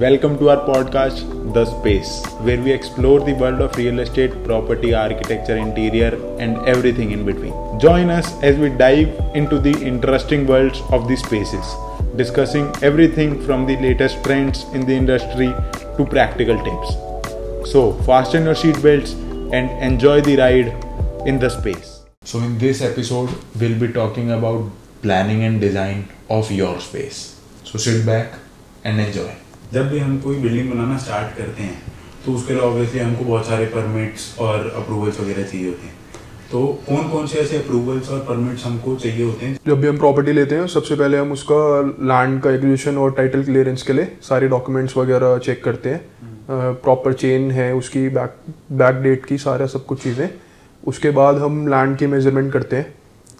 Welcome to our podcast, The Space, where we explore the world of real estate, property, architecture, interior, and everything in between. Join us as we dive into the interesting worlds of the spaces, discussing everything from the latest trends in the industry to practical tips. So, fasten your seatbelts and enjoy the ride in the space. So, in this episode, we'll be talking about planning and design of your space. So, sit back and enjoy. जब भी हम कोई building बनाना start करते हैं तो उसके लिए obviously हमको बहुत सारे परमिट्स और अप्रूवल्स वगैरह चाहिए होते हैं। तो कौन कौन से ऐसे अप्रूवल्स और परमिट्स हमको चाहिए होते हैं? जब भी हम प्रॉपर्टी लेते हैं सबसे पहले हम उसका लैंड का एक्विजिशन और टाइटल क्लियरेंस के लिए सारे डॉक्यूमेंट्स वगैरह चेक करते हैं। प्रॉपर चेन है उसकी बैक बैक डेट की सारा सब कुछ चीज़ें। उसके बाद हम लैंड की मेज़रमेंट करते हैं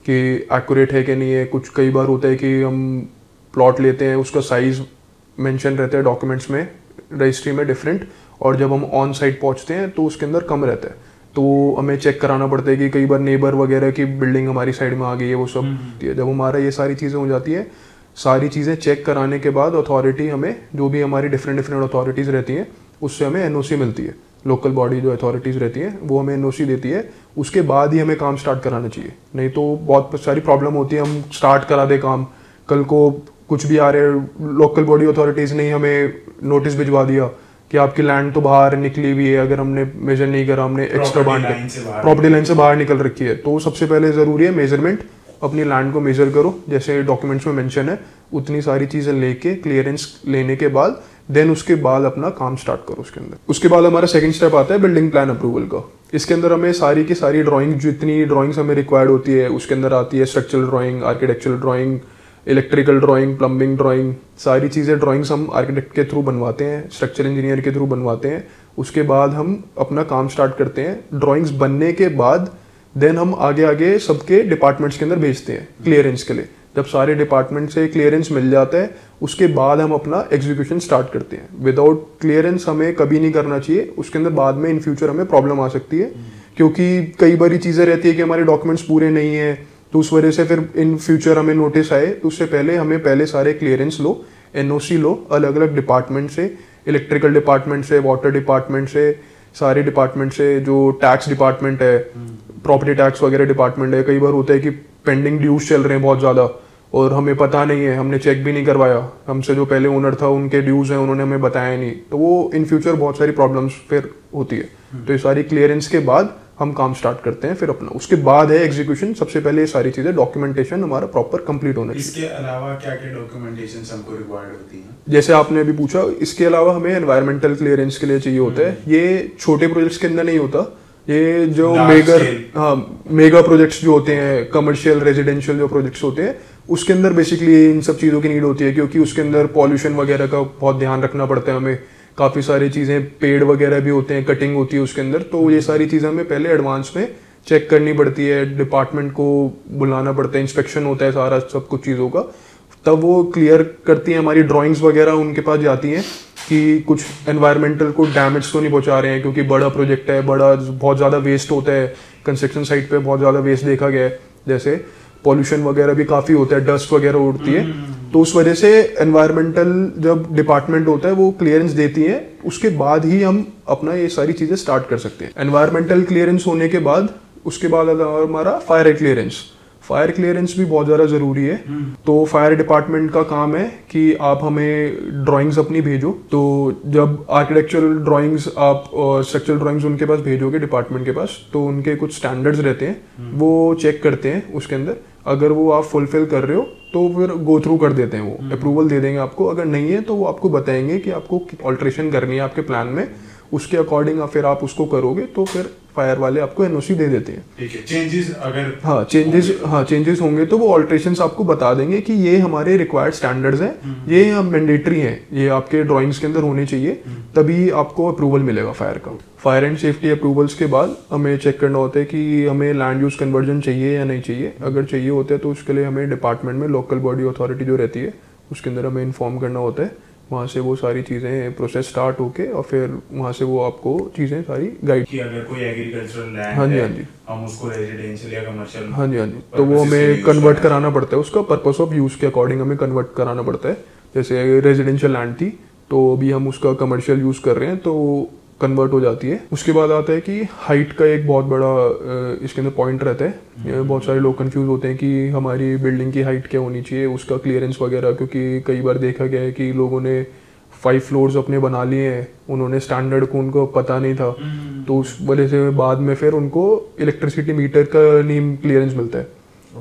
कि एक्यूरेट है कि नहीं है। कुछ कई बार होता है कि हम प्लॉट लेते हैं उसका साइज़ मेंशन रहता है डॉक्यूमेंट्स में रजिस्ट्री में डिफरेंट और जब हम ऑन साइट पहुँचते हैं तो उसके अंदर कम रहता है। तो हमें चेक कराना पड़ता है कि कई बार नेबर वगैरह की बिल्डिंग हमारी साइड में आ गई है वो सब। हम्म, जब हमारा ये सारी चीज़ें हो जाती है सारी चीज़ें चेक कराने के बाद अथॉरिटी हमें जो भी हमारी डिफरेंट डिफरेंट अथॉरिटीज़ रहती हैं उससे हमें एनओसी मिलती है। लोकल बॉडी जो अथॉरिटीज़ रहती हैं वो हमें एनओसी देती है। उसके बाद ही हमें काम स्टार्ट कराना चाहिए। नहीं तो बहुत सारी प्रॉब्लम होती है हम स्टार्ट करा दे काम। कल को कुछ भी आ रहे लोकल बॉडी अथॉरिटीज़ ने हमें नोटिस भिजवा दिया कि आपकी लैंड तो बाहर निकली हुई है अगर हमने मेजर नहीं करा हमने एक्स्ट्रा बांट प्रॉपर्टी लाइन से बाहर निकल रखी है। तो सबसे पहले ज़रूरी है मेज़रमेंट अपनी लैंड को मेजर करो जैसे डॉक्यूमेंट्स में मेंशन है उतनी सारी चीज़ें लेके क्लियरेंस लेने के बाद देन उसके बाद अपना काम स्टार्ट करो उसके अंदर। उसके बाद हमारा सेकंड स्टेप आता है बिल्डिंग प्लान अप्रूवल का। इसके अंदर हमें सारी की सारी ड्राइंग जितनी ड्राइंग्स हमें रिक्वायर्ड होती है उसके अंदर आती है structural drawing architectural drawing electrical drawing plumbing drawing सारी चीज़ें ड्राइंग्स हम आर्किटेक्ट के थ्रू बनवाते हैं स्ट्रक्चर इंजीनियर के थ्रू बनवाते हैं। उसके बाद हम अपना काम स्टार्ट करते हैं। ड्राइंग्स बनने के बाद देन हम आगे आगे सबके डिपार्टमेंट्स के अंदर भेजते हैं क्लियरेंस के लिए। जब सारे डिपार्टमेंट से क्लियरेंस मिल जाता है, उसके बाद हम अपना एग्जीक्यूशन स्टार्ट करते हैं। विदाउट क्लियरेंस हमें कभी नहीं करना चाहिए। उसके अंदर बाद में इन फ्यूचर हमें प्रॉब्लम आ सकती है। क्योंकि कई बारी चीज़ें रहती है कि हमारे डॉक्यूमेंट्स पूरे नहीं है। तो उस वजह से फिर इन फ्यूचर हमें नोटिस आए तो उससे पहले हमें पहले सारे क्लियरेंस लो एनओसी लो अलग अलग डिपार्टमेंट से इलेक्ट्रिकल डिपार्टमेंट से वाटर डिपार्टमेंट से, सारे डिपार्टमेंट से, जो टैक्स डिपार्टमेंट है प्रॉपर्टी टैक्स वगैरह डिपार्टमेंट है, कई बार होता है कि पेंडिंग ड्यूज चल रहे हैं बहुत ज़्यादा, और हमें पता नहीं है, हमने चेक भी नहीं करवाया, हमसे जो पहले ओनर था, उनके ड्यूज हैं, उन्होंने हमें बताया नहीं तो वो इन फ्यूचर बहुत सारी प्रॉब्लम्स फिर होती है। तो ये सारी क्लियरेंस के बाद हम काम स्टार्ट करते हैं फिर अपना। उसके बाद है एग्जीक्यूशन सबसे पहले ये सारी चीज़ें डॉक्यूमेंटेशन हमारा प्रॉपर कंप्लीट होना चाहिए। इसके अलावा क्या क्या डॉक्यूमेंटेशन हमको रिक्वायर्ड होती हैं? जैसे आपने अभी पूछा इसके अलावा हमें एनवायरमेंटल क्लियरेंस के लिए चाहिए होता है। ये छोटे प्रोजेक्ट्स के अंदर नहीं होता। ये जो मेगर हाँ मेगा प्रोजेक्ट्स जो होते हैं कमर्शियल रेजिडेंशियल जो प्रोजेक्ट्स होते हैं उसके अंदर बेसिकली इन सब चीज़ों की नीड होती है क्योंकि उसके अंदर पॉल्यूशन वगैरह का बहुत ध्यान रखना पड़ता है हमें। काफ़ी सारी चीज़ें, पेड़ वगैरह भी होते हैं कटिंग होती है उसके अंदर तो ये सारी चीज़ें हमें पहले एडवांस में चेक करनी पड़ती है डिपार्टमेंट को बुलाना पड़ता है इंस्पेक्शन होता है सारा, सब कुछ चीज़ों का। तब वो क्लियर करती हैं, हमारी ड्राइंग्स वगैरह उनके पास जाती हैं कि कुछ एनवायरमेंटल को डैमेज तो नहीं पहुँचा रहे हैं, क्योंकि बड़ा प्रोजेक्ट है, बड़ा, बहुत ज़्यादा वेस्ट होता है कंस्ट्रक्शन साइट पे बहुत ज़्यादा वेस्ट देखा गया है, जैसे पॉल्यूशन वगैरह भी काफ़ी होता है डस्ट वगैरह उड़ती है। तो उस वजह से एनवायरमेंटल जब डिपार्टमेंट होता है, वो क्लियरेंस देती है, उसके बाद ही हम अपना ये सारी चीज़ें स्टार्ट कर सकते हैं। एनवायरमेंटल क्लियरेंस होने के बाद, उसके बाद हमारा फायर क्लियरेंस फायर क्लियरेंस भी बहुत ज़्यादा ज़रूरी है। तो फायर डिपार्टमेंट का काम है कि आप हमें ड्राइंग्स अपनी भेजो। तो जब आर्किटेक्चरल ड्राइंग्स आप स्ट्रक्चरल ड्राइंग्स उनके पास भेजोगे डिपार्टमेंट के पास तो उनके कुछ स्टैंडर्ड्स रहते हैं। वो चेक करते हैं उसके अंदर। अगर वो आप फुलफिल कर रहे हो तो फिर गो थ्रू कर देते हैं वो। अप्रूवल दे देंगे आपको। अगर नहीं है तो वो आपको बताएँगे कि आपको ऑल्ट्रेशन करनी है आपके प्लान में। उसके अकॉर्डिंग फिर आप उसको करोगे तो फिर फायर वाले आपको एनओसी दे देते हैं। ठीक है चेंजेस अगर हाँ चेंजेस हाँ चेंजेस होंगे तो वो ऑल्ट्रेशन आपको बता देंगे कि ये हमारे रिक्वायर्ड स्टैंडर्ड्स हैं ये मैंडेटरी हैं ये आपके ड्राइंग्स के अंदर होने चाहिए तभी आपको अप्रूवल मिलेगा फायर का। फायर एंड सेफ्टी अप्रूवल्स के बाद हमें चेक करना होता है कि हमें लैंड यूज़ कन्वर्जन चाहिए या नहीं चाहिए। अगर चाहिए होता है तो उसके लिए हमें डिपार्टमेंट में लोकल बॉडी अथॉरिटी जो रहती है उसके अंदर हमें इन्फॉर्म करना होता है। वहाँ से वो सारी चीज़ें प्रोसेस स्टार्ट होके और फिर वहाँ से वो आपको चीज़ें सारी गाइड कि अगर कोई एग्रीकल्चरल लैंड हाँ जी, हाँ जी। हम उसको रेजिडेंशियल या कमर्शियल हाँ जी हाँ जी। तो वो हमें कन्वर्ट कराना पड़ता है। उसका पर्पस ऑफ़ यूज़ के अकॉर्डिंग हमें कन्वर्ट कराना पड़ता है। जैसे रेजिडेंशियल लैंड थी तो अभी हम उसका कमर्शियल यूज़ कर रहे हैं तो कन्वर्ट हो जाती है। उसके बाद आता है कि हाइट का एक बहुत बड़ा इसके अंदर पॉइंट रहता है। बहुत सारे लोग कंफ्यूज होते हैं कि हमारी बिल्डिंग की हाइट क्या होनी चाहिए उसका क्लियरेंस वगैरह क्योंकि कई बार देखा गया है कि लोगों ने फाइव फ्लोर्स अपने बना लिए हैं। उन्होंने स्टैंडर्ड को उनको पता नहीं था। तो उस वजह से बाद में फिर उनको इलेक्ट्रिसिटी मीटर का नीम क्लियरेंस मिलता है।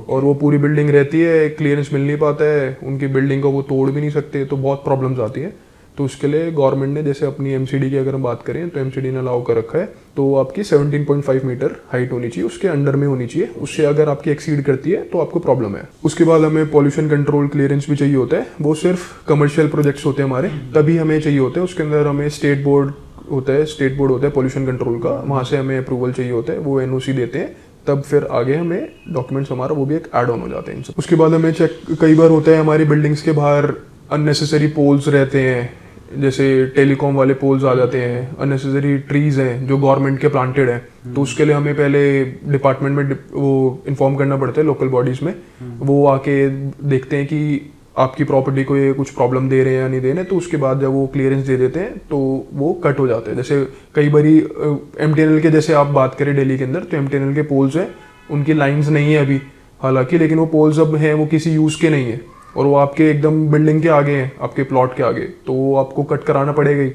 और वो पूरी बिल्डिंग रहती है क्लियरेंस मिल नहीं पाता है। उनकी बिल्डिंग को वो तोड़ भी नहीं सकते तो बहुत प्रॉब्लम्स आती है। तो उसके लिए गवर्नमेंट ने, जैसे अपनी एमसीडी की अगर हम बात करें तो एमसीडी ने अलाउ कर रखा है तो आपकी 17.5 मीटर हाइट होनी चाहिए, उसके अंडर में होनी चाहिए, उससे अगर आपकी एक्सीड करती है तो आपको प्रॉब्लम है। उसके बाद हमें पॉल्यूशन कंट्रोल क्लियरेंस भी चाहिए होता है, वो सिर्फ़ कमर्शियल प्रोजेक्ट्स होते हैं हमारे, तभी हमें चाहिए होते हैं, उसके अंदर हमें स्टेट बोर्ड होता है स्टेट बोर्ड होता है पॉल्यूशन कंट्रोल का, वहाँ से हमें अप्रूवल चाहिए होता है, वो एनओसी देते हैं, तब फिर आगे हमें डॉक्यूमेंट्स हमारा, वो भी एक एड ऑन हो जाते हैं उसके बाद हमें चेक कई बार होता है हमारी बिल्डिंग्स के बाहर अननेसेसरी पोल्स रहते हैं जैसे टेलीकॉम वाले पोल्स आ जाते हैं अननेसेसरी ट्रीज हैं, जो गवर्नमेंट के प्लांटेड हैं तो उसके लिए हमें पहले डिपार्टमेंट में वो इन्फॉर्म करना पड़ता है लोकल बॉडीज में। वो आके देखते हैं कि आपकी प्रॉपर्टी को ये कुछ प्रॉब्लम दे रहे हैं या नहीं दे रहे हैं तो उसके बाद जब वो क्लियरेंस दे देते हैं तो वो कट हो जाते हैं। जैसे कई बारी एम टी के जैसे आप बात करें डेली के अंदर तो एमटीएनएल के पोल्स हैं, उनकी लाइंस नहीं है अभी, हालाँकि, लेकिन वो पोल्स अब हैं, वो किसी यूज़ के नहीं है। और वो आपके एकदम बिल्डिंग के आगे हैं, आपके प्लॉट के आगे। तो वो आपको कट कराना पड़ेगा ही।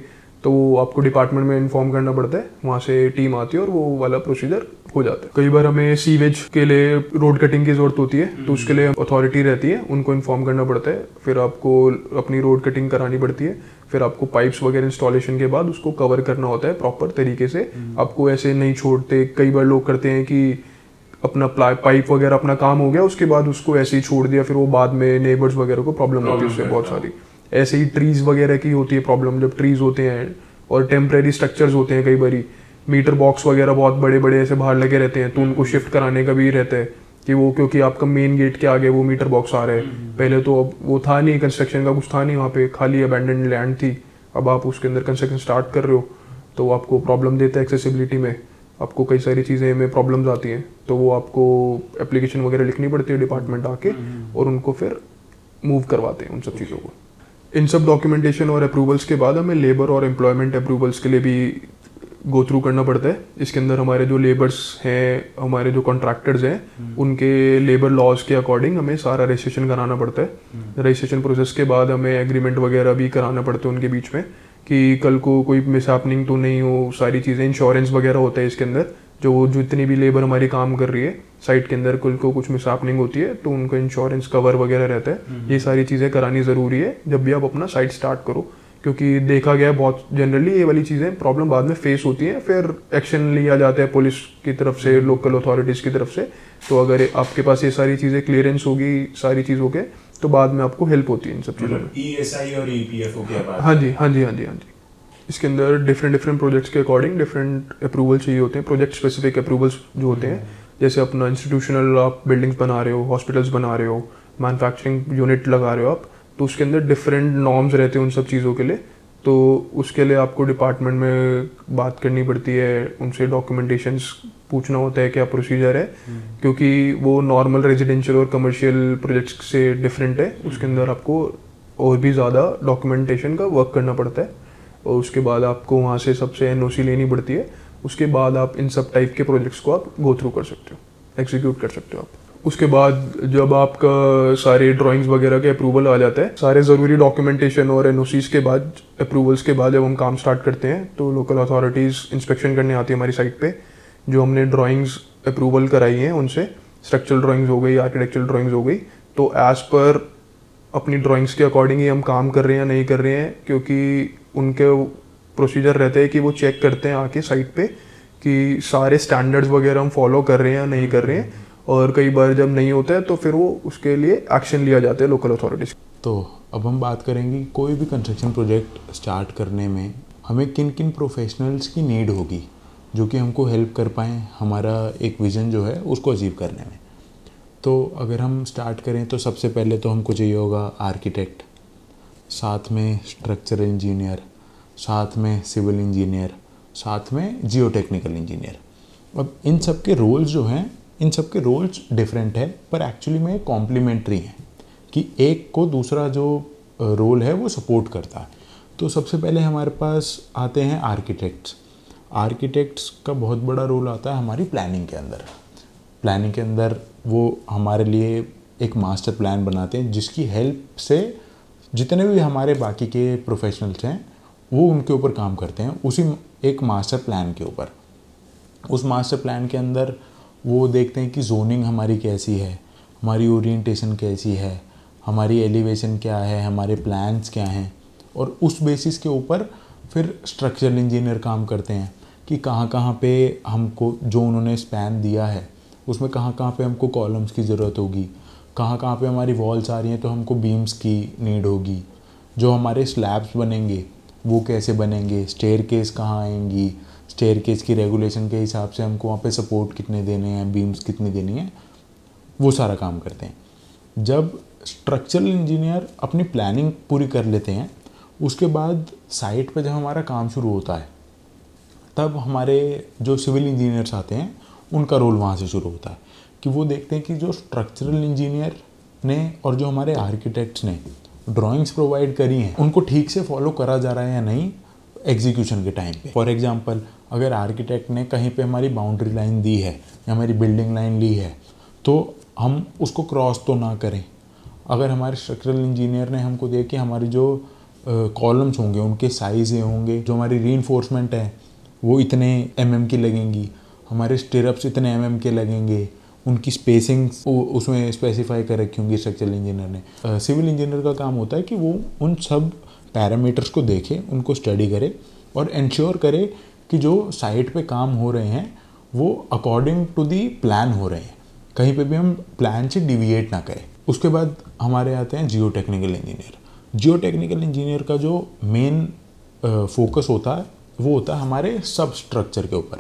तो आपको डिपार्टमेंट में इन्फॉर्म करना पड़ता है, वहाँ से टीम आती है और वो वाला प्रोसीजर हो जाता है। कई बार हमें सीवेज के लिए रोड कटिंग की ज़रूरत होती है तो उसके लिए अथॉरिटी रहती है, उनको इन्फॉर्म करना पड़ता है। फिर आपको अपनी रोड कटिंग करानी पड़ती है। फिर आपको पाइप्स वगैरह इंस्टॉलेशन के बाद उसको कवर करना होता है प्रॉपर तरीके से। आपको ऐसे नहीं छोड़ते, कई बार लोग करते हैं कि अपना पाइप वगैरह अपना काम हो गया उसके बाद उसको ऐसे ही छोड़ दिया फिर वो बाद में नेबर्स वगैरह को प्रॉब्लम होती है उससे बहुत सारी। ऐसे ही ट्रीज वगैरह की होती है प्रॉब्लम जब ट्रीज होते हैं और टेम्प्रेरी स्ट्रक्चर्स होते हैं कई बारी मीटर बॉक्स वगैरह बहुत बड़े बड़े ऐसे बाहर लगे रहते हैं तो उनको शिफ्ट कराने का भी रहता है कि वो क्योंकि आपका मेन गेट के आगे वो मीटर बॉक्स आ रहे हैं। पहले तो अब वो था नहीं कंस्ट्रक्शन का कुछ था नहीं वहाँ पे खाली अबैंडन लैंड थी। अब आप उसके अंदर कंस्ट्रक्शन स्टार्ट कर रहे हो तो आपको प्रॉब्लम देता है एक्सेसिबिलिटी में। आपको कई सारी चीज़ें में प्रॉब्लम्स आती हैं तो वो आपको एप्लीकेशन वगैरह लिखनी पड़ती है डिपार्टमेंट आके और उनको फिर मूव करवाते हैं उन सब चीज़ों को। इन सब डॉक्यूमेंटेशन और अप्रूवल्स के बाद हमें लेबर और एम्प्लॉयमेंट अप्रूवल्स के लिए भी गो थ्रू करना पड़ता है इसके अंदर हमारे जो लेबर्स हैं हमारे जो कॉन्ट्रैक्टर्स हैं उनके लेबर लॉज के अकॉर्डिंग हमें सारा रजिस्ट्रेशन कराना पड़ता है। रजिस्ट्रेशन प्रोसेस के बाद हमें एग्रीमेंट वगैरह भी कराना पड़ता है उनके बीच में। कि कल को कोई मिस तो नहीं हो सारी चीज़ें इंश्योरेंस वगैरह होता है इसके अंदर जो जितनी भी लेबर हमारी काम कर रही है साइट के अंदर कल को कुछ मिस होती है तो उनको इंश्योरेंस कवर वगैरह रहता है। ये सारी चीज़ें करानी ज़रूरी है जब भी आप अपना साइट स्टार्ट करो क्योंकि देखा गया बहुत जनरली ये वाली चीज़ें प्रॉब्लम बाद में फेस होती हैं फिर एक्शन लिया जाता है पुलिस की तरफ़ से लोकल अथॉरिटीज़ की तरफ़ से तो अगर आपके पास ये सारी चीज़ें क्लियरेंस होगी सारी चीज़ होके तो बाद में आपको हेल्प होती है इन सब चीज़ों में। ई एस आई और ईपीएफओ की बात हाँ जी हाँ जी हाँ जी हाँ जी। इसके अंदर डिफरेंट डिफरेंट प्रोजेक्ट्स के अकॉर्डिंग डिफरेंट अप्रूवल चाहिए होते हैं। प्रोजेक्ट स्पेसिफिक अप्रूवल्स जो होते हैं। जैसे अपना इंस्टीट्यूशनल आप बिल्डिंग्स बना रहे हो हॉस्पिटल्स बना रहे हो मैनुफैक्चरिंग यूनिट लगा रहे हो आप तो उसके अंदर डिफरेंट नॉर्म्स रहते हैं उन सब चीज़ों के लिए। तो उसके लिए आपको डिपार्टमेंट में बात करनी पड़ती है उनसे डॉक्यूमेंटेशंस पूछना होता है क्या प्रोसीजर है, क्योंकि वो नॉर्मल रेजिडेंशियल और कमर्शियल प्रोजेक्ट्स से डिफरेंट है, उसके अंदर आपको और भी ज़्यादा डॉक्यूमेंटेशन का वर्क करना पड़ता है। और उसके बाद आपको वहाँ से सबसे एनओसी लेनी पड़ती है, उसके बाद आप इन सब टाइप के प्रोजेक्ट्स को आप गो थ्रू कर सकते हो एग्जीक्यूट कर सकते हो आप। उसके बाद जब आपका सारे ड्राइंग्स वगैरह के अप्रूवल आ जाता है, सारे ज़रूरी डॉक्यूमेंटेशन और एन के बाद अप्रूवल्स के बाद जब हम काम स्टार्ट करते हैं तो लोकल अथॉरिटीज़ इंस्पेक्शन करने आती है हमारी साइट पे जो हमने ड्राइंग्स अप्रूवल कराई हैं, उनसे स्ट्रक्चरल ड्राइंग्स हो गई आर्किटेक्चरल ड्राइंग्स हो गई तो एज पर अपनी ड्राइंग्स के अकॉर्डिंग ही हम काम कर रहे हैं या नहीं कर रहे हैं, क्योंकि उनके प्रोसीजर रहते हैं कि वो चेक करते हैं आके साइट पे कि सारे स्टैंडर्ड्स वगैरह हम फॉलो कर रहे हैं या नहीं कर रहे हैं, और कई बार जब नहीं होता है तो फिर वो उसके लिए एक्शन लिया जाता है लोकल अथॉरिटीज़ तो अब हम बात करेंगे कोई भी कंस्ट्रक्शन प्रोजेक्ट स्टार्ट करने में हमें किन किन प्रोफेशनल्स की नीड होगी। जो कि हमको हेल्प कर पाएँ हमारा एक विज़न जो है उसको अचीव करने में। तो अगर हम स्टार्ट करें तो सबसे पहले तो हमको चाहिए होगा आर्किटेक्ट साथ में स्ट्रक्चरल इंजीनियर साथ में सिविल इंजीनियर साथ में जियो इंजीनियर अब इन सब के रोल्स जो हैं, इन सब के रोल्स डिफरेंट है, पर एक्चुअली में कॉम्प्लीमेंट्री हैं कि एक को दूसरा जो रोल है वो सपोर्ट करता है। तो सबसे पहले हमारे पास आते हैं आर्किटेक्ट्स आर्किटेक्ट्स का बहुत बड़ा रोल आता है हमारी प्लानिंग के अंदर। प्लानिंग के अंदर वो हमारे लिए एक मास्टर प्लान बनाते हैं, जिसकी हेल्प से जितने भी हमारे बाकी के प्रोफेशनल्स हैं, वो उनके ऊपर काम करते हैं, उसी एक मास्टर प्लान के ऊपर। उस मास्टर प्लान के अंदर वो देखते हैं कि जोनिंग हमारी कैसी है, हमारी ओरिएंटेशन कैसी है, हमारी एलिवेशन क्या है, हमारे प्लान्स क्या हैं। और उस बेसिस के ऊपर फिर स्ट्रक्चरल इंजीनियर काम करते हैं। कि कहाँ कहाँ पे हमको जो उन्होंने स्पैन दिया है, उसमें कहाँ कहाँ पे हमको कॉलम्स की ज़रूरत होगी, कहाँ कहाँ पे हमारी वॉल्स आ रही हैं तो हमको बीम्स की नीड होगी, जो हमारे स्लैब्स बनेंगे, वो कैसे बनेंगे स्टेयर केस कहाँ आएँगी स्टेयर केस की रेगुलेशन के हिसाब से हमको वहाँ पे सपोर्ट कितने देने हैं बीम्स कितनी देनी है, वो सारा काम करते हैं। जब स्ट्रक्चरल इंजीनियर अपनी प्लानिंग पूरी कर लेते हैं, उसके बाद साइट पर जब हमारा काम शुरू होता है तब हमारे जो सिविल इंजीनियर्स आते हैं, उनका रोल वहाँ से शुरू होता है कि वो देखते हैं कि जो स्ट्रक्चरल इंजीनियर ने और जो हमारे आर्किटेक्ट्स ने ड्राइंग्स प्रोवाइड करी हैं, उनको ठीक से फॉलो करा जा रहा है या नहीं एग्जीक्यूशन के टाइम पे। फॉर एग्जांपल अगर आर्किटेक्ट ने कहीं पे हमारी बाउंड्री लाइन दी है या हमारी बिल्डिंग लाइन ली है तो हम उसको क्रॉस तो ना करें। अगर हमारे स्ट्रक्चरल इंजीनियर ने हमको दिया कि हमारी जो कॉलम्स होंगे, उनके साइज़ होंगे, जो हमारी री है वो इतने एम mm की लगेंगी। हमारे स्टेरअप्स इतने एम mm के लगेंगे। उनकी स्पेसिंग उसमें स्पेसिफाई कर रखी होंगी स्ट्रक्चरल इंजीनियर ने। सिविल इंजीनियर का काम होता है कि वो उन सब पैरामीटर्स को देखे, उनको स्टडी करे और इंश्योर करे कि जो साइट पे काम हो रहे हैं, वो अकॉर्डिंग टू दी प्लान हो रहे हैं। कहीं पे भी हम प्लान से डिविएट ना करें। उसके बाद हमारे आते हैं geo technical engineer geo technical engineer का जो मेन फोकस होता है वो होता है हमारे सब स्ट्रक्चर के ऊपर,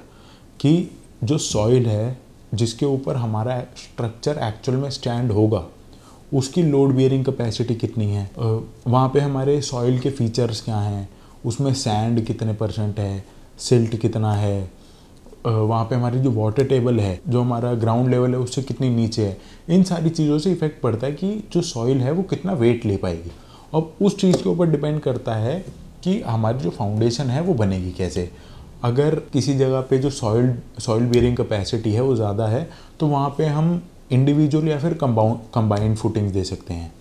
कि जो सॉइल है, जिसके ऊपर हमारा स्ट्रक्चर एक्चुअल में स्टैंड होगा, उसकी लोड बियरिंग कैपेसिटी कितनी है? वहाँ पे हमारे सॉइल के फीचर्स क्या हैं? उसमें सैंड कितने परसेंट है? सिल्ट कितना है? वहाँ पे हमारी जो वाटर टेबल है, जो हमारा ग्राउंड लेवल है, उससे कितनी नीचे है? इन सारी चीज़ों से इफ़ेक्ट पड़ता है कि जो सॉइल है, वो कितना वेट ले पाएगी। अब उस चीज़ के ऊपर डिपेंड करता है कि हमारी जो फाउंडेशन है वो बनेगी कैसे? अगर किसी जगह पे जो सॉइल सॉइल बियरिंग कैपेसिटी है वो ज़्यादा है तो वहाँ पे हम इंडिविजुअल या फिर कंबाउंड कंबाइंड फुटिंग दे सकते हैं।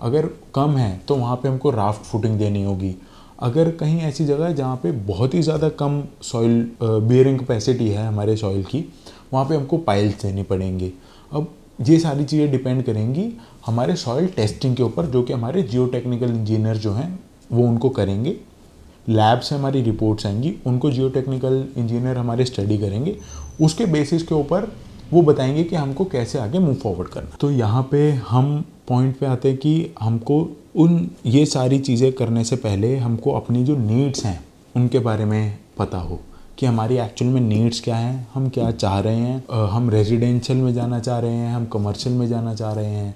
अगर कम है तो वहाँ पे हमको राफ्ट फुटिंग देनी होगी। अगर कहीं ऐसी जगह है जहाँ पे बहुत ही ज़्यादा कम सॉइल बियरिंग कैपेसिटी है हमारे सॉइल की, वहाँ पे हमको पाइल्स देनी पड़ेंगे। अब ये सारी चीज़ें डिपेंड करेंगी हमारे सॉइल टेस्टिंग के ऊपर, जो कि हमारे जियो टेक्निकल इंजीनियर जो हैं वो उनको करेंगे। लैब से हमारी रिपोर्ट्स आएँगी, उनको जियो टेक्निकल इंजीनियर हमारे स्टडी करेंगे। उसके बेसिस के ऊपर वो बताएँगे कि हमको कैसे आगे मूव फॉरवर्ड करना। तो यहाँ पे हम पॉइंट पे आते हैं कि हमको उन, ये सारी चीज़ें करने से पहले हमको अपनी जो नीड्स हैं, उनके बारे में पता हो कि हमारी एक्चुअल में नीड्स क्या हैं, हम क्या चाह रहे हैं। हम रेजिडेंशियल में जाना चाह रहे हैं, हम कमर्शियल में जाना चाह रहे हैं,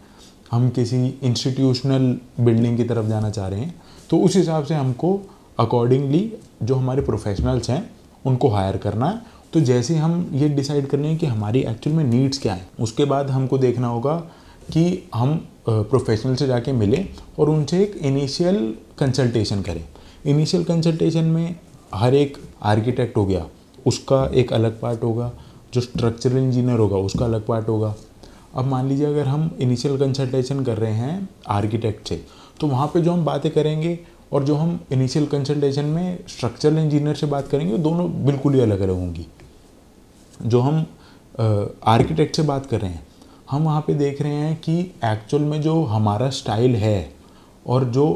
हम किसी इंस्टीट्यूशनल बिल्डिंग की तरफ़ जाना चाह रहे हैं। तो उस हिसाब से हमको अकॉर्डिंगली जो हमारे प्रोफेशनल्स हैं, उनको हायर करना है। तो जैसे हम ये डिसाइड कर लें कि हमारी एक्चुअल में नीड्स क्या हैं, उसके बाद हमको देखना होगा कि हम प्रोफेशनल से जाके मिलें और उनसे एक इनिशियल कंसल्टेशन करें। इनिशियल कंसल्टेशन में हर एक आर्किटेक्ट हो गया, उसका एक अलग पार्ट होगा, जो स्ट्रक्चरल इंजीनियर होगा, उसका अलग पार्ट होगा। अब मान लीजिए अगर हम इनिशियल कंसल्टेशन कर रहे हैं आर्किटेक्ट से तो वहाँ पे जो हम बातें करेंगे और जो हम इनिशियल कंसल्टेशन में स्ट्रक्चरल इंजीनियर से बात करेंगे दोनों बिल्कुल ही अलग अलग होंगी। जो हम आर्किटेक्ट से बात कर रहे हैं, हम वहाँ पे देख रहे हैं कि एक्चुअल में जो हमारा स्टाइल है और जो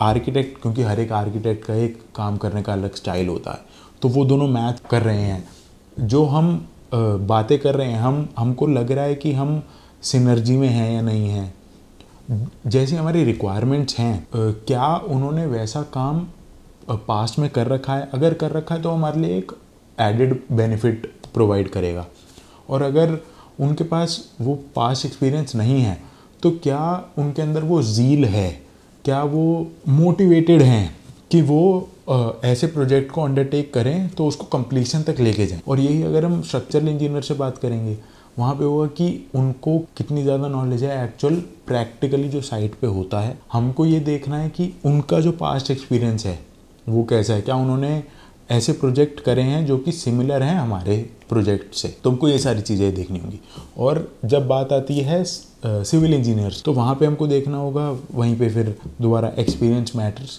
आर्किटेक्ट क्योंकि हर एक आर्किटेक्ट का एक काम करने का अलग स्टाइल होता है तो वो दोनों मैच कर रहे हैं। जो हम बातें कर रहे हैं, हम, हमको लग रहा है कि हम सिनर्जी में हैं या नहीं हैं। जैसी हमारी रिक्वायरमेंट्स हैं क्या उन्होंने वैसा काम पास्ट में कर रखा है? अगर कर रखा है तो हमारे लिए एक एडेड बेनिफिट प्रोवाइड करेगा। और अगर उनके पास वो पास्ट एक्सपीरियंस नहीं है तो क्या उनके अंदर वो जील है? क्या वो मोटिवेटेड हैं कि वो ऐसे प्रोजेक्ट को अंडरटेक करें तो उसको कंप्लीशन तक लेके जाएँ? और यही अगर हम स्ट्रक्चरल इंजीनियर से बात करेंगे वहाँ पे होगा कि उनको कितनी ज़्यादा नॉलेज है एक्चुअल प्रैक्टिकली जो साइट पे होता है, हमको ये देखना है कि उनका जो पास्ट एक्सपीरियंस है, वो कैसा है? क्या उन्होंने ऐसे प्रोजेक्ट करे हैं जो कि सिमिलर हैं हमारे प्रोजेक्ट से? तुमको ये सारी चीज़ें देखनी होंगी। और जब बात आती है सिविल इंजीनियर्स तो वहाँ पे हमको देखना होगा, वहीं पे फिर दोबारा एक्सपीरियंस मैटर्स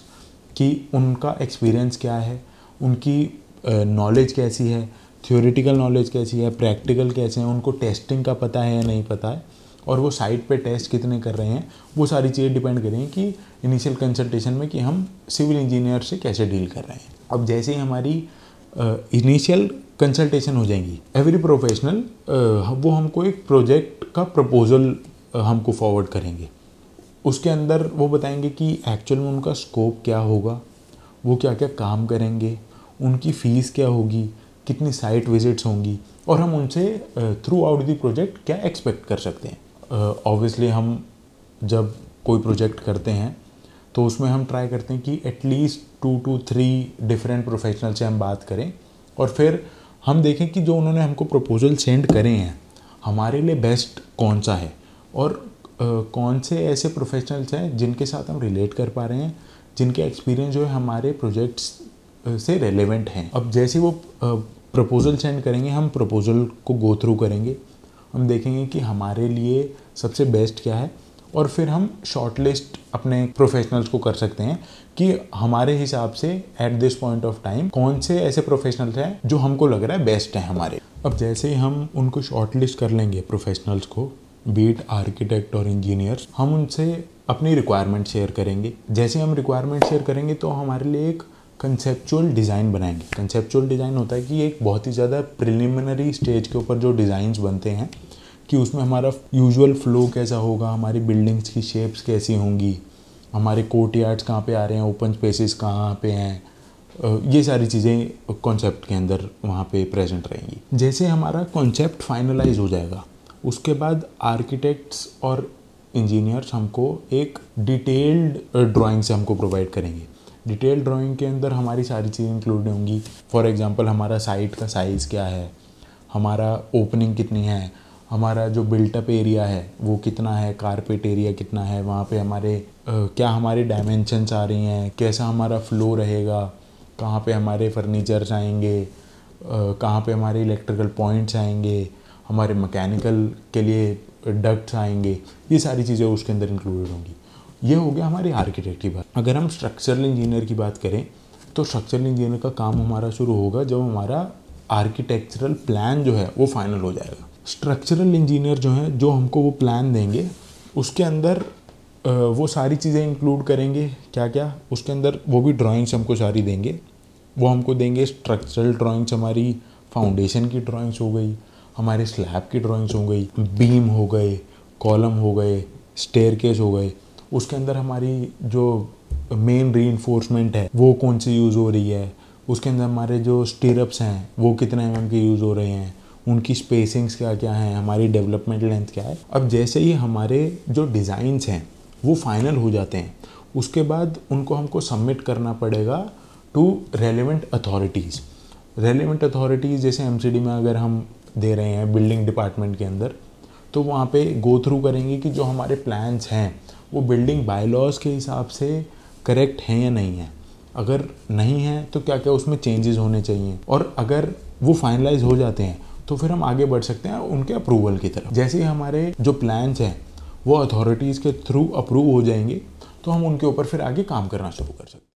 कि उनका एक्सपीरियंस क्या है? उनकी नॉलेज कैसी है? थियोरिटिकल नॉलेज कैसी है प्रैक्टिकल कैसे हैं, उनको टेस्टिंग का पता है या नहीं पता है, और वो साइट पे टेस्ट कितने कर रहे हैं, वो सारी चीज़ें डिपेंड करेंगी कि इनिशियल कंसल्टेशन में कि हम सिविल इंजीनियर से कैसे डील कर रहे हैं। अब जैसे ही हमारी इनिशियल कंसल्टेशन हो जाएँगी एवरी प्रोफेशनल वो हमको एक प्रोजेक्ट का प्रपोज़ल हमको फॉरवर्ड करेंगे। उसके अंदर वो बताएँगे कि एक्चुअल में उनका स्कोप क्या होगा, वो क्या क्या काम करेंगे, उनकी फ़ीस क्या होगी कितनी साइट विजिट्स होंगी और हम उनसे थ्रू आउट दी प्रोजेक्ट क्या एक्सपेक्ट कर सकते हैं। ऑब्वियसली uh, हम जब कोई प्रोजेक्ट करते हैं तो उसमें हम ट्राई करते हैं कि at least two two three different professional से हम बात करें और फिर हम देखें कि जो उन्होंने हमको प्रपोजल सेंड करे हैं हमारे लिए बेस्ट कौन सा है और आ, कौन से ऐसे प्रोफेशनल्स हैं जिनके साथ हम रिलेट कर पा रहे हैं जिनके एक्सपीरियंस जो है हमारे प्रोजेक्ट्स से रेलेवेंट हैं। अब जैसे वो प्रपोज़ल सेंड करेंगे, हम प्रपोज़ल को गो थ्रू करेंगे। हम देखेंगे कि हमारे लिए सबसे बेस्ट क्या है और फिर हम शॉर्ट लिस्ट अपने प्रोफेशनल्स को कर सकते हैं कि हमारे हिसाब से at this point of time कौन से ऐसे प्रोफेशनल्स हैं जो हमको लग रहा है बेस्ट है हमारे। अब जैसे ही हम उनको शॉर्ट लिस्ट कर लेंगे प्रोफेशनल्स को बीट आर्किटेक्ट और इंजीनियर्स हम उनसे अपनी रिक्वायरमेंट शेयर करेंगे। जैसे हम रिक्वायरमेंट शेयर करेंगे तो हमारे लिए एक कंसेप्चुअल डिज़ाइन बनाएँगे। कंसेप्चुअल डिज़ाइन होता है कि एक बहुत ही ज़्यादा प्रिलिमिनरी स्टेज के ऊपर जो डिज़ाइंस बनते हैं, कि उसमें हमारा यूजुअल फ्लो कैसा होगा, हमारी बिल्डिंग्स की शेप्स कैसी होंगी, हमारे कोर्ट यार्ड्स कहाँ पर आ रहे हैं ओपन स्पेसिस कहाँ पे हैं ये सारी चीज़ें कॉन्सेप्ट के अंदर वहाँ पे प्रेजेंट रहेंगी। जैसे हमारा कॉन्सेप्ट फाइनलाइज हो जाएगा, उसके बाद आर्किटेक्ट्स और इंजीनियर्स हमको एक डिटेल्ड ड्राइंग से हमको प्रोवाइड करेंगे। डिटेल ड्राइंग के अंदर हमारी सारी चीज़ें इंक्लूड होंगी। फॉर एग्जांपल हमारा साइट का साइज़ क्या है? हमारा ओपनिंग कितनी है? हमारा जो बिल्टअप एरिया है वो कितना है? कारपेट एरिया कितना है? वहाँ पे हमारे आ, क्या हमारे डायमेंशंस आ रही हैं? कैसा हमारा फ्लो रहेगा? कहाँ पे हमारे फर्नीचर्स आएँगे? कहाँ पे हमारे इलेक्ट्रिकल पॉइंट्स आएँगे? हमारे मैकेनिकल के लिए डक्ट्स आएँगे? ये सारी चीज़ें उसके अंदर इंक्लूडेड होंगी। ये हो गया हमारी आर्किटेक्ट की बात। अगर हम स्ट्रक्चरल इंजीनियर की बात करें तो स्ट्रक्चरल इंजीनियर का काम हमारा शुरू होगा जब हमारा आर्किटेक्चरल प्लान जो है वो फाइनल हो जाएगा। स्ट्रक्चरल इंजीनियर जो है, जो हमको वो प्लान देंगे, उसके अंदर वो सारी चीज़ें इंक्लूड करेंगे। क्या क्या उसके अंदर वो भी ड्राइंग्स हमको सारी देंगे। वो हमको देंगे स्ट्रक्चरल ड्राइंग्स हमारी फाउंडेशन की ड्राइंग्स हो गई, हमारे स्लैब की ड्राइंग्स हो गई बीम हो गए कॉलम हो गए स्टेयर हो गए। उसके अंदर हमारी जो मेन री है, वो कौन सी यूज़ हो रही है? उसके अंदर हमारे जो स्टीरअप्स हैं, वो कितने एम के यूज़ हो रहे हैं? उनकी स्पेसिंग्स क्या क्या हैं? हमारी डेवलपमेंट लेंथ क्या है? अब जैसे ही हमारे जो डिज़ाइंस हैं, वो फाइनल हो जाते हैं, उसके बाद उनको हमको सबमिट करना पड़ेगा to relevant authorities relevant authorities जैसे एमसीडी में अगर हम दे रहे हैं बिल्डिंग डिपार्टमेंट के अंदर तो वहाँ पे गो थ्रू करेंगे कि जो हमारे प्लान्स हैं वो बिल्डिंग बायलॉज के हिसाब से करेक्ट हैं या नहीं है? अगर नहीं है तो क्या क्या उसमें चेंजेस होने चाहिए? और अगर वो फाइनलाइज हो जाते हैं तो फिर हम आगे बढ़ सकते हैं उनके अप्रूवल की तरफ़। जैसे ही हमारे जो प्लान्स हैं, वो अथॉरिटीज़ के थ्रू अप्रूव हो जाएँगे तो हम उनके ऊपर फिर आगे काम करना शुरू कर सकते हैं।